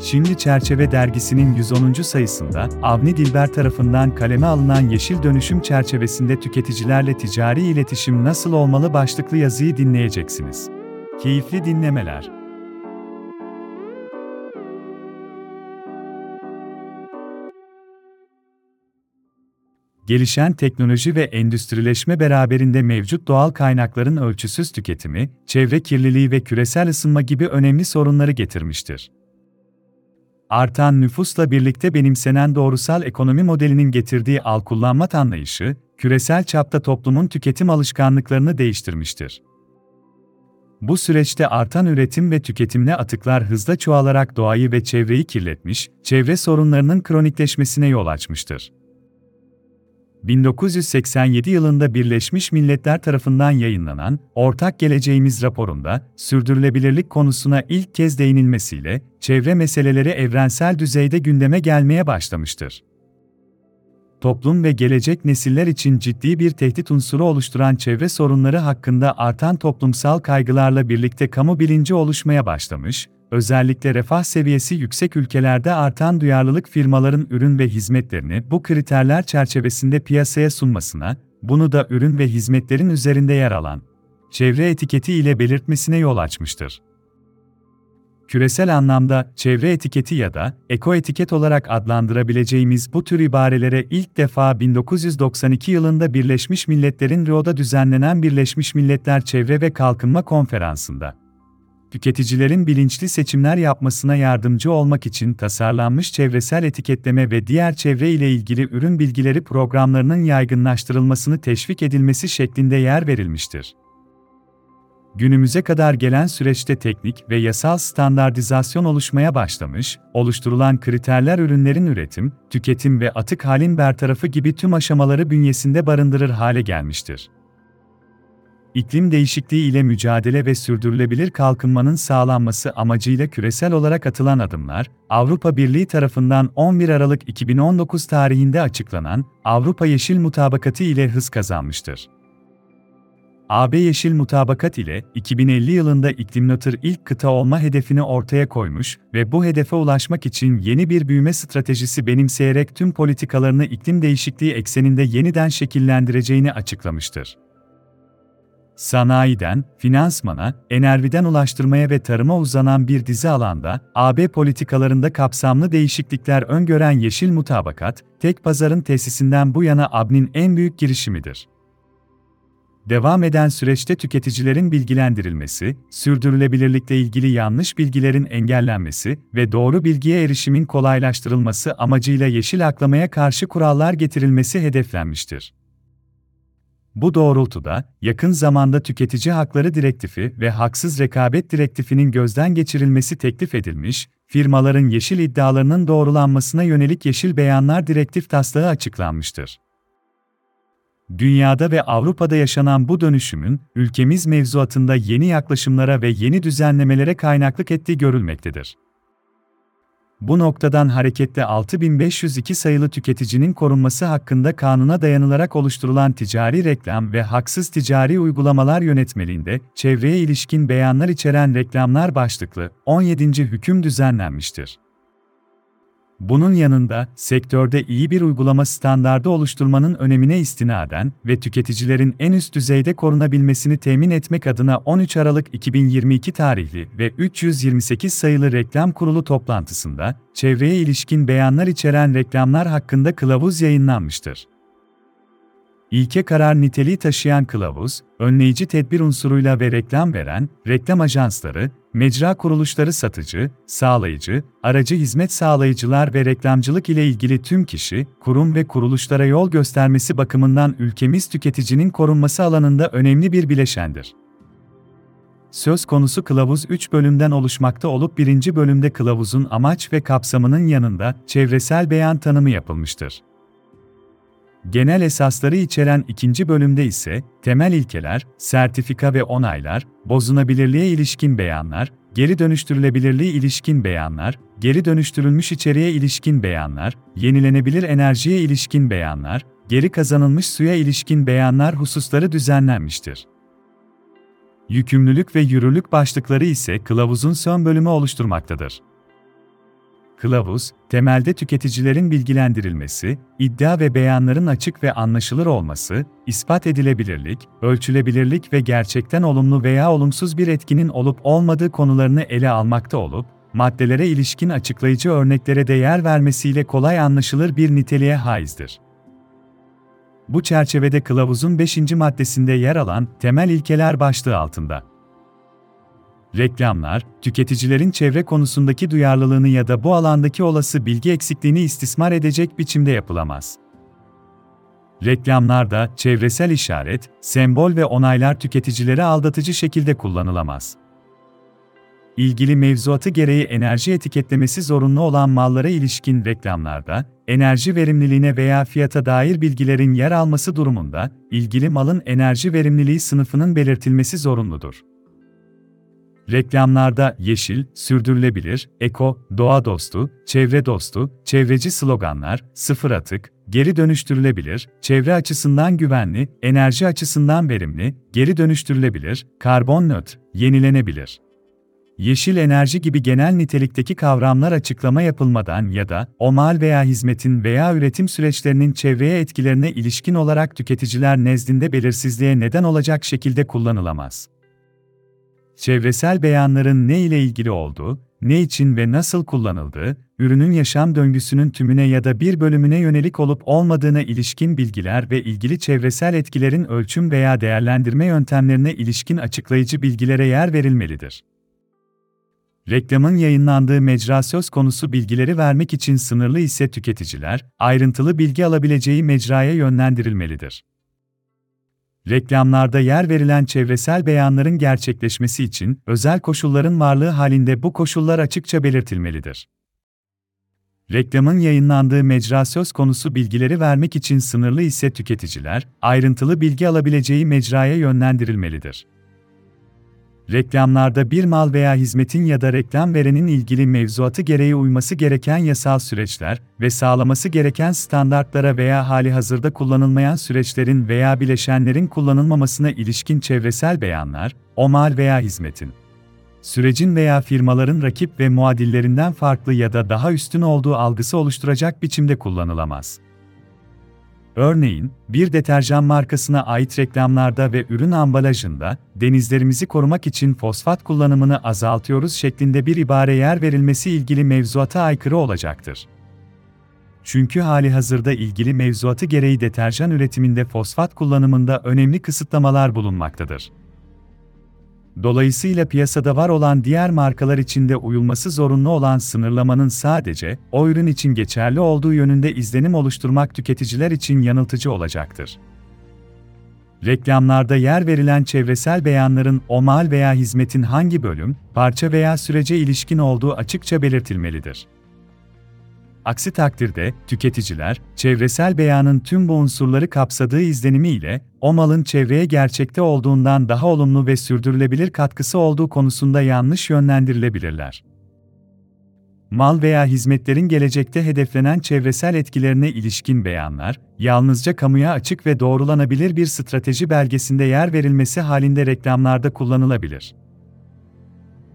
Şimdi Çerçeve dergisinin 110. sayısında Avni Dilber tarafından kaleme alınan Yeşil Dönüşüm çerçevesinde tüketicilerle ticari iletişim nasıl olmalı başlıklı yazıyı dinleyeceksiniz. Keyifli dinlemeler. Gelişen teknoloji ve endüstrileşme beraberinde mevcut doğal kaynakların ölçüsüz tüketimi, çevre kirliliği ve küresel ısınma gibi önemli sorunları getirmiştir. Artan nüfusla birlikte benimsenen doğrusal ekonomi modelinin getirdiği al kullanma anlayışı, küresel çapta toplumun tüketim alışkanlıklarını değiştirmiştir. Bu süreçte artan üretim ve tüketimle atıklar hızla çoğalarak doğayı ve çevreyi kirletmiş, çevre sorunlarının kronikleşmesine yol açmıştır. 1987 yılında Birleşmiş Milletler tarafından yayınlanan Ortak Geleceğimiz raporunda sürdürülebilirlik konusuna ilk kez değinilmesiyle çevre meseleleri evrensel düzeyde gündeme gelmeye başlamıştır. Toplum ve gelecek nesiller için ciddi bir tehdit unsuru oluşturan çevre sorunları hakkında artan toplumsal kaygılarla birlikte kamu bilinci oluşmaya başlamış, özellikle refah seviyesi yüksek ülkelerde artan duyarlılık firmaların ürün ve hizmetlerini bu kriterler çerçevesinde piyasaya sunmasına, bunu da ürün ve hizmetlerin üzerinde yer alan çevre etiketi ile belirtmesine yol açmıştır. Küresel anlamda çevre etiketi ya da eko etiket olarak adlandırabileceğimiz bu tür ibarelere ilk defa 1992 yılında Birleşmiş Milletler'in Rio'da düzenlenen Birleşmiş Milletler Çevre ve Kalkınma Konferansı'nda tüketicilerin bilinçli seçimler yapmasına yardımcı olmak için tasarlanmış çevresel etiketleme ve diğer çevre ile ilgili ürün bilgileri programlarının yaygınlaştırılmasını teşvik edilmesi şeklinde yer verilmiştir. Günümüze kadar gelen süreçte teknik ve yasal standartizasyon oluşmaya başlamış, oluşturulan kriterler ürünlerin üretim, tüketim ve atık halin bertarafı gibi tüm aşamaları bünyesinde barındırır hale gelmiştir iklim değişikliği ile mücadele ve sürdürülebilir kalkınmanın sağlanması amacıyla küresel olarak atılan adımlar, Avrupa Birliği tarafından 11 Aralık 2019 tarihinde açıklanan Avrupa Yeşil Mutabakatı ile hız kazanmıştır. AB Yeşil Mutabakat ile 2050 yılında iklimnötr ilk kıta olma hedefini ortaya koymuş ve bu hedefe ulaşmak için yeni bir büyüme stratejisi benimseyerek tüm politikalarını iklim değişikliği ekseninde yeniden şekillendireceğini açıklamıştır. Sanayiden, finansmana, enerjiden ulaştırmaya ve tarıma uzanan bir dizi alanda, AB politikalarında kapsamlı değişiklikler öngören Yeşil Mutabakat, tek pazarın tesisinden bu yana AB'nin en büyük girişimidir. Devam eden süreçte tüketicilerin bilgilendirilmesi, sürdürülebilirlikle ilgili yanlış bilgilerin engellenmesi ve doğru bilgiye erişimin kolaylaştırılması amacıyla yeşil aklamaya karşı kurallar getirilmesi hedeflenmiştir. Bu doğrultuda, yakın zamanda Tüketici Hakları Direktifi ve Haksız Rekabet Direktifinin gözden geçirilmesi teklif edilmiş, firmaların yeşil iddialarının doğrulanmasına yönelik Yeşil Beyanlar Direktif taslağı açıklanmıştır. Dünyada ve Avrupa'da yaşanan bu dönüşümün, ülkemiz mevzuatında yeni yaklaşımlara ve yeni düzenlemelere kaynaklık ettiği görülmektedir. Bu noktadan hareketle 6502 sayılı tüketicinin korunması hakkında kanuna dayanılarak oluşturulan ticari reklam ve haksız ticari uygulamalar yönetmeliğinde çevreye ilişkin beyanlar içeren reklamlar başlıklı 17. hüküm düzenlenmiştir. Bunun yanında, sektörde iyi bir uygulama standardı oluşturmanın önemine istinaden ve tüketicilerin en üst düzeyde korunabilmesini temin etmek adına 13 Aralık 2022 tarihli ve 328 sayılı reklam kurulu toplantısında, çevreye ilişkin beyanlar içeren reklamlar hakkında kılavuz yayınlanmıştır. İlke karar niteliği taşıyan kılavuz, önleyici tedbir unsuruyla ve reklam veren, reklam ajansları, mecra kuruluşları satıcı, sağlayıcı, aracı hizmet sağlayıcılar ve reklamcılık ile ilgili tüm kişi, kurum ve kuruluşlara yol göstermesi bakımından ülkemiz tüketicinin korunması alanında önemli bir bileşendir. Söz konusu kılavuz 3 bölümden oluşmakta olup birinci bölümde kılavuzun amaç ve kapsamının yanında çevresel beyan tanımı yapılmıştır. Genel esasları içeren ikinci bölümde ise temel ilkeler, sertifika ve onaylar, bozunabilirliğe ilişkin beyanlar, geri dönüştürülebilirliğe ilişkin beyanlar, geri dönüştürülmüş içeriğe ilişkin beyanlar, yenilenebilir enerjiye ilişkin beyanlar, geri kazanılmış suya ilişkin beyanlar hususları düzenlenmiştir. Yükümlülük ve yürürlük başlıkları ise kılavuzun son bölümü oluşturmaktadır. Kılavuz, temelde tüketicilerin bilgilendirilmesi, iddia ve beyanların açık ve anlaşılır olması, ispat edilebilirlik, ölçülebilirlik ve gerçekten olumlu veya olumsuz bir etkinin olup olmadığı konularını ele almakta olup, maddelere ilişkin açıklayıcı örneklere de yer vermesiyle kolay anlaşılır bir niteliğe haizdir. Bu çerçevede kılavuzun 5. maddesinde yer alan temel ilkeler başlığı altında Reklamlar, tüketicilerin çevre konusundaki duyarlılığını ya da bu alandaki olası bilgi eksikliğini istismar edecek biçimde yapılamaz. Reklamlarda çevresel işaret, sembol ve onaylar tüketicileri aldatıcı şekilde kullanılamaz. İlgili mevzuatı gereği enerji etiketlemesi zorunlu olan mallara ilişkin reklamlarda, enerji verimliliğine veya fiyata dair bilgilerin yer alması durumunda, ilgili malın enerji verimliliği sınıfının belirtilmesi zorunludur. Reklamlarda yeşil, sürdürülebilir, eko, doğa dostu, çevre dostu, çevreci sloganlar, sıfır atık, geri dönüştürülebilir, çevre açısından güvenli, enerji açısından verimli, geri dönüştürülebilir, karbon nötr, yenilenebilir. Yeşil enerji gibi genel nitelikteki kavramlar açıklama yapılmadan ya da o mal veya hizmetin veya üretim süreçlerinin çevreye etkilerine ilişkin olarak tüketiciler nezdinde belirsizliğe neden olacak şekilde kullanılamaz çevresel beyanların ne ile ilgili olduğu, ne için ve nasıl kullanıldığı, ürünün yaşam döngüsünün tümüne ya da bir bölümüne yönelik olup olmadığına ilişkin bilgiler ve ilgili çevresel etkilerin ölçüm veya değerlendirme yöntemlerine ilişkin açıklayıcı bilgilere yer verilmelidir. Reklamın yayınlandığı mecra söz konusu bilgileri vermek için sınırlı ise tüketiciler, ayrıntılı bilgi alabileceği mecraya yönlendirilmelidir. Reklamlarda yer verilen çevresel beyanların gerçekleşmesi için özel koşulların varlığı halinde bu koşullar açıkça belirtilmelidir. Reklamın yayınlandığı mecra söz konusu bilgileri vermek için sınırlı ise tüketiciler, ayrıntılı bilgi alabileceği mecraya yönlendirilmelidir. Reklamlarda bir mal veya hizmetin ya da reklam verenin ilgili mevzuatı gereği uyması gereken yasal süreçler ve sağlaması gereken standartlara veya hali hazırda kullanılmayan süreçlerin veya bileşenlerin kullanılmamasına ilişkin çevresel beyanlar, o mal veya hizmetin sürecin veya firmaların rakip ve muadillerinden farklı ya da daha üstün olduğu algısı oluşturacak biçimde kullanılamaz. Örneğin, bir deterjan markasına ait reklamlarda ve ürün ambalajında, denizlerimizi korumak için fosfat kullanımını azaltıyoruz şeklinde bir ibare yer verilmesi ilgili mevzuata aykırı olacaktır. Çünkü hali hazırda ilgili mevzuatı gereği deterjan üretiminde fosfat kullanımında önemli kısıtlamalar bulunmaktadır. Dolayısıyla piyasada var olan diğer markalar içinde uyulması zorunlu olan sınırlamanın sadece o ürün için geçerli olduğu yönünde izlenim oluşturmak tüketiciler için yanıltıcı olacaktır. Reklamlarda yer verilen çevresel beyanların o mal veya hizmetin hangi bölüm, parça veya sürece ilişkin olduğu açıkça belirtilmelidir. Aksi takdirde, tüketiciler, çevresel beyanın tüm bu unsurları kapsadığı izlenimiyle, o malın çevreye gerçekte olduğundan daha olumlu ve sürdürülebilir katkısı olduğu konusunda yanlış yönlendirilebilirler. Mal veya hizmetlerin gelecekte hedeflenen çevresel etkilerine ilişkin beyanlar, yalnızca kamuya açık ve doğrulanabilir bir strateji belgesinde yer verilmesi halinde reklamlarda kullanılabilir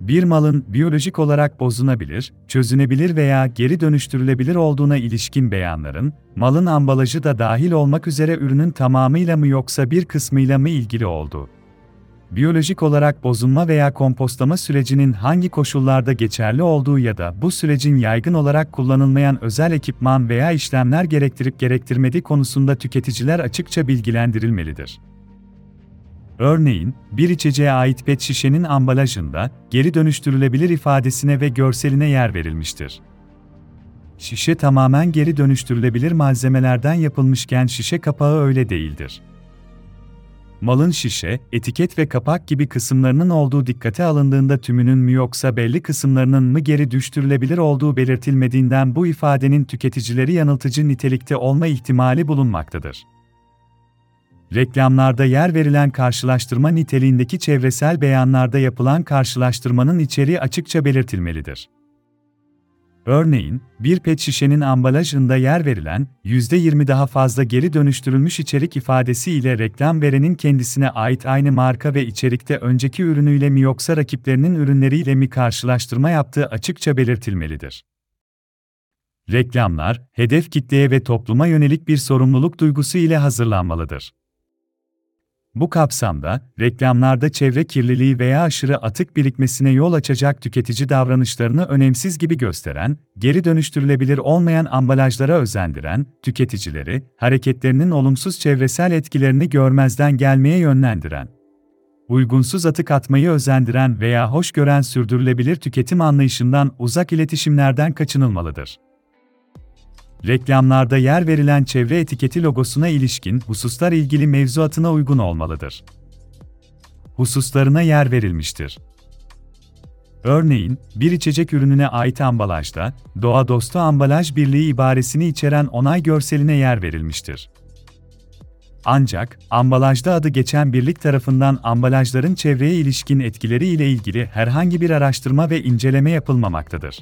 bir malın biyolojik olarak bozunabilir, çözünebilir veya geri dönüştürülebilir olduğuna ilişkin beyanların, malın ambalajı da dahil olmak üzere ürünün tamamıyla mı yoksa bir kısmıyla mı ilgili olduğu. Biyolojik olarak bozulma veya kompostlama sürecinin hangi koşullarda geçerli olduğu ya da bu sürecin yaygın olarak kullanılmayan özel ekipman veya işlemler gerektirip gerektirmediği konusunda tüketiciler açıkça bilgilendirilmelidir. Örneğin, bir içeceğe ait pet şişenin ambalajında geri dönüştürülebilir ifadesine ve görseline yer verilmiştir. Şişe tamamen geri dönüştürülebilir malzemelerden yapılmışken şişe kapağı öyle değildir. Malın şişe, etiket ve kapak gibi kısımlarının olduğu dikkate alındığında tümünün mü yoksa belli kısımlarının mı geri düştürülebilir olduğu belirtilmediğinden bu ifadenin tüketicileri yanıltıcı nitelikte olma ihtimali bulunmaktadır. Reklamlarda yer verilen karşılaştırma niteliğindeki çevresel beyanlarda yapılan karşılaştırmanın içeriği açıkça belirtilmelidir. Örneğin, bir pet şişenin ambalajında yer verilen %20 daha fazla geri dönüştürülmüş içerik ifadesi ile reklam verenin kendisine ait aynı marka ve içerikte önceki ürünüyle mi yoksa rakiplerinin ürünleriyle mi karşılaştırma yaptığı açıkça belirtilmelidir. Reklamlar, hedef kitleye ve topluma yönelik bir sorumluluk duygusu ile hazırlanmalıdır. Bu kapsamda, reklamlarda çevre kirliliği veya aşırı atık birikmesine yol açacak tüketici davranışlarını önemsiz gibi gösteren, geri dönüştürülebilir olmayan ambalajlara özendiren, tüketicileri, hareketlerinin olumsuz çevresel etkilerini görmezden gelmeye yönlendiren, uygunsuz atık atmayı özendiren veya hoş gören sürdürülebilir tüketim anlayışından uzak iletişimlerden kaçınılmalıdır. Reklamlarda yer verilen çevre etiketi logosuna ilişkin hususlar ilgili mevzuatına uygun olmalıdır. Hususlarına yer verilmiştir. Örneğin, bir içecek ürününe ait ambalajda, doğa dostu ambalaj birliği ibaresini içeren onay görseline yer verilmiştir. Ancak, ambalajda adı geçen birlik tarafından ambalajların çevreye ilişkin etkileri ile ilgili herhangi bir araştırma ve inceleme yapılmamaktadır.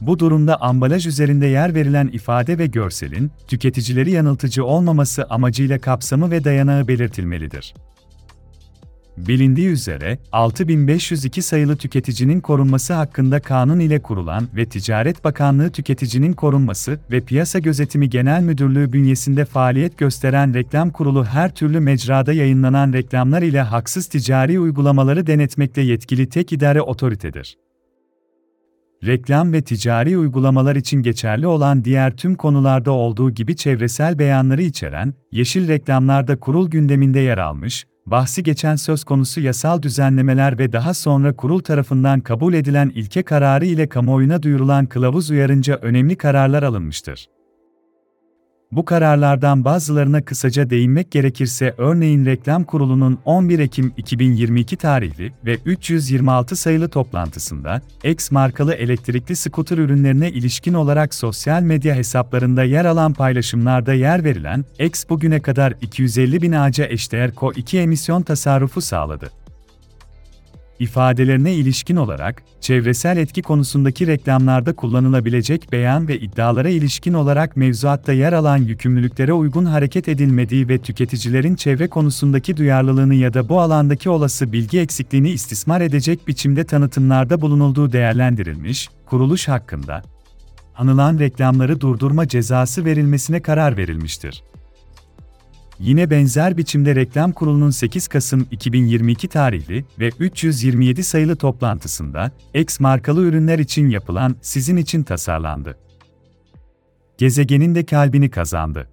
Bu durumda ambalaj üzerinde yer verilen ifade ve görselin, tüketicileri yanıltıcı olmaması amacıyla kapsamı ve dayanağı belirtilmelidir. Bilindiği üzere, 6502 sayılı tüketicinin korunması hakkında kanun ile kurulan ve Ticaret Bakanlığı Tüketicinin Korunması ve Piyasa Gözetimi Genel Müdürlüğü bünyesinde faaliyet gösteren reklam kurulu her türlü mecrada yayınlanan reklamlar ile haksız ticari uygulamaları denetmekle yetkili tek idare otoritedir reklam ve ticari uygulamalar için geçerli olan diğer tüm konularda olduğu gibi çevresel beyanları içeren, yeşil reklamlarda kurul gündeminde yer almış, bahsi geçen söz konusu yasal düzenlemeler ve daha sonra kurul tarafından kabul edilen ilke kararı ile kamuoyuna duyurulan kılavuz uyarınca önemli kararlar alınmıştır. Bu kararlardan bazılarına kısaca değinmek gerekirse örneğin Reklam Kurulu'nun 11 Ekim 2022 tarihli ve 326 sayılı toplantısında, X markalı elektrikli skuter ürünlerine ilişkin olarak sosyal medya hesaplarında yer alan paylaşımlarda yer verilen, X bugüne kadar 250 bin ağaca eşdeğer CO2 emisyon tasarrufu sağladı ifadelerine ilişkin olarak, çevresel etki konusundaki reklamlarda kullanılabilecek beyan ve iddialara ilişkin olarak mevzuatta yer alan yükümlülüklere uygun hareket edilmediği ve tüketicilerin çevre konusundaki duyarlılığını ya da bu alandaki olası bilgi eksikliğini istismar edecek biçimde tanıtımlarda bulunulduğu değerlendirilmiş, kuruluş hakkında anılan reklamları durdurma cezası verilmesine karar verilmiştir. Yine benzer biçimde Reklam Kurulu'nun 8 Kasım 2022 tarihli ve 327 sayılı toplantısında, X markalı ürünler için yapılan sizin için tasarlandı. Gezegenin de kalbini kazandı.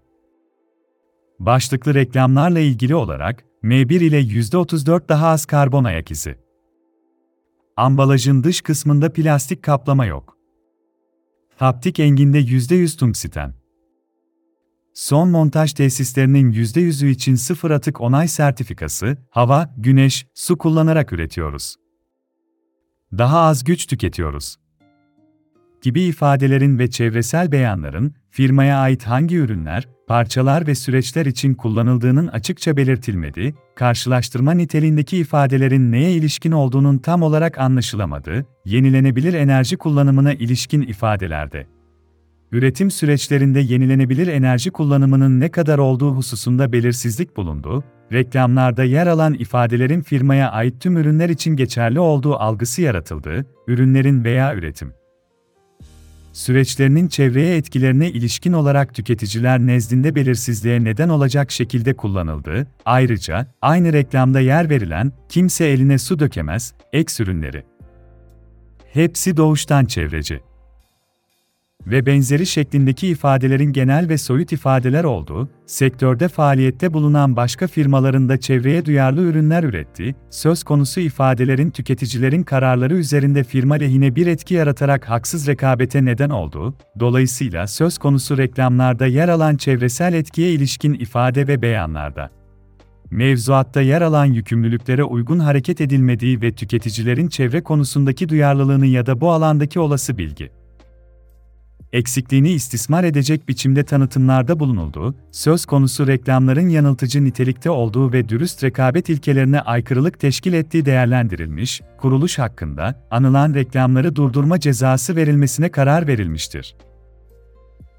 Başlıklı reklamlarla ilgili olarak, M1 ile %34 daha az karbon ayak izi. Ambalajın dış kısmında plastik kaplama yok. Haptik enginde %100 tungsten. Son montaj tesislerinin %100'ü için sıfır atık onay sertifikası, hava, güneş, su kullanarak üretiyoruz. Daha az güç tüketiyoruz. Gibi ifadelerin ve çevresel beyanların, firmaya ait hangi ürünler, parçalar ve süreçler için kullanıldığının açıkça belirtilmediği, karşılaştırma niteliğindeki ifadelerin neye ilişkin olduğunun tam olarak anlaşılamadığı, yenilenebilir enerji kullanımına ilişkin ifadelerde üretim süreçlerinde yenilenebilir enerji kullanımının ne kadar olduğu hususunda belirsizlik bulundu, reklamlarda yer alan ifadelerin firmaya ait tüm ürünler için geçerli olduğu algısı yaratıldı, ürünlerin veya üretim süreçlerinin çevreye etkilerine ilişkin olarak tüketiciler nezdinde belirsizliğe neden olacak şekilde kullanıldı. Ayrıca, aynı reklamda yer verilen, kimse eline su dökemez, ek ürünleri. Hepsi doğuştan çevreci ve benzeri şeklindeki ifadelerin genel ve soyut ifadeler olduğu, sektörde faaliyette bulunan başka firmaların da çevreye duyarlı ürünler ürettiği, söz konusu ifadelerin tüketicilerin kararları üzerinde firma lehine bir etki yaratarak haksız rekabete neden olduğu, dolayısıyla söz konusu reklamlarda yer alan çevresel etkiye ilişkin ifade ve beyanlarda. Mevzuatta yer alan yükümlülüklere uygun hareket edilmediği ve tüketicilerin çevre konusundaki duyarlılığını ya da bu alandaki olası bilgi eksikliğini istismar edecek biçimde tanıtımlarda bulunulduğu, söz konusu reklamların yanıltıcı nitelikte olduğu ve dürüst rekabet ilkelerine aykırılık teşkil ettiği değerlendirilmiş, kuruluş hakkında anılan reklamları durdurma cezası verilmesine karar verilmiştir.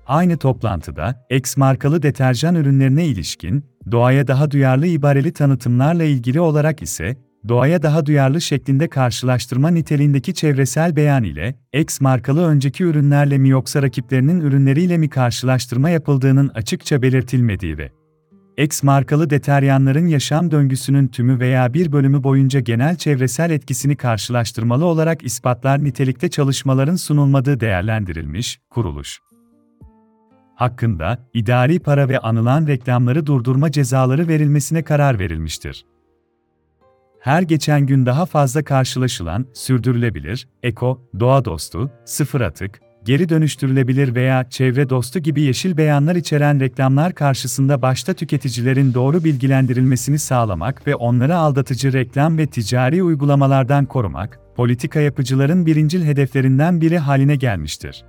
Aynı toplantıda, X markalı deterjan ürünlerine ilişkin, doğaya daha duyarlı ibareli tanıtımlarla ilgili olarak ise, doğaya daha duyarlı şeklinde karşılaştırma niteliğindeki çevresel beyan ile, X markalı önceki ürünlerle mi yoksa rakiplerinin ürünleriyle mi karşılaştırma yapıldığının açıkça belirtilmediği ve X markalı deteryanların yaşam döngüsünün tümü veya bir bölümü boyunca genel çevresel etkisini karşılaştırmalı olarak ispatlar nitelikte çalışmaların sunulmadığı değerlendirilmiş, kuruluş hakkında idari para ve anılan reklamları durdurma cezaları verilmesine karar verilmiştir. Her geçen gün daha fazla karşılaşılan, sürdürülebilir, eko, doğa dostu, sıfır atık, geri dönüştürülebilir veya çevre dostu gibi yeşil beyanlar içeren reklamlar karşısında başta tüketicilerin doğru bilgilendirilmesini sağlamak ve onları aldatıcı reklam ve ticari uygulamalardan korumak, politika yapıcıların birincil hedeflerinden biri haline gelmiştir.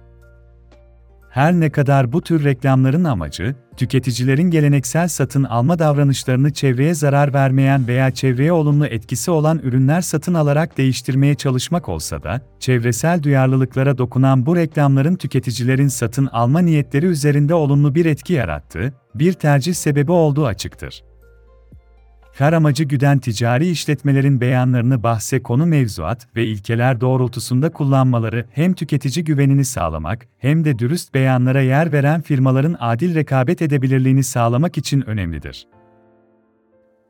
Her ne kadar bu tür reklamların amacı, tüketicilerin geleneksel satın alma davranışlarını çevreye zarar vermeyen veya çevreye olumlu etkisi olan ürünler satın alarak değiştirmeye çalışmak olsa da, çevresel duyarlılıklara dokunan bu reklamların tüketicilerin satın alma niyetleri üzerinde olumlu bir etki yarattığı, bir tercih sebebi olduğu açıktır kar amacı güden ticari işletmelerin beyanlarını bahse konu mevzuat ve ilkeler doğrultusunda kullanmaları hem tüketici güvenini sağlamak hem de dürüst beyanlara yer veren firmaların adil rekabet edebilirliğini sağlamak için önemlidir.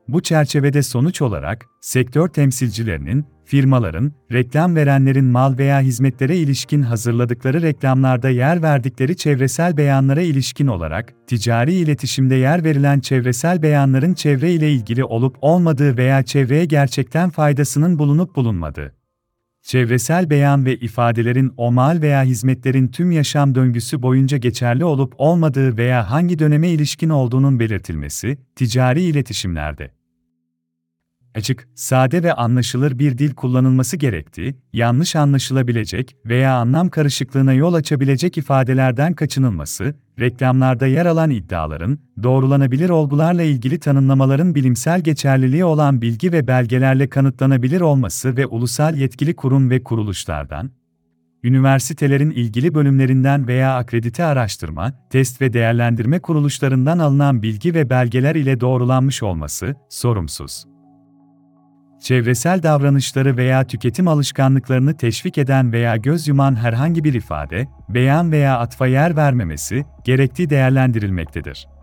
Bu çerçevede sonuç olarak, sektör temsilcilerinin, firmaların, reklam verenlerin mal veya hizmetlere ilişkin hazırladıkları reklamlarda yer verdikleri çevresel beyanlara ilişkin olarak, ticari iletişimde yer verilen çevresel beyanların çevre ile ilgili olup olmadığı veya çevreye gerçekten faydasının bulunup bulunmadığı. Çevresel beyan ve ifadelerin o mal veya hizmetlerin tüm yaşam döngüsü boyunca geçerli olup olmadığı veya hangi döneme ilişkin olduğunun belirtilmesi, ticari iletişimlerde açık, sade ve anlaşılır bir dil kullanılması gerektiği, yanlış anlaşılabilecek veya anlam karışıklığına yol açabilecek ifadelerden kaçınılması, reklamlarda yer alan iddiaların, doğrulanabilir olgularla ilgili tanımlamaların bilimsel geçerliliği olan bilgi ve belgelerle kanıtlanabilir olması ve ulusal yetkili kurum ve kuruluşlardan, üniversitelerin ilgili bölümlerinden veya akredite araştırma, test ve değerlendirme kuruluşlarından alınan bilgi ve belgeler ile doğrulanmış olması, sorumsuz çevresel davranışları veya tüketim alışkanlıklarını teşvik eden veya göz yuman herhangi bir ifade, beyan veya atfa yer vermemesi gerektiği değerlendirilmektedir.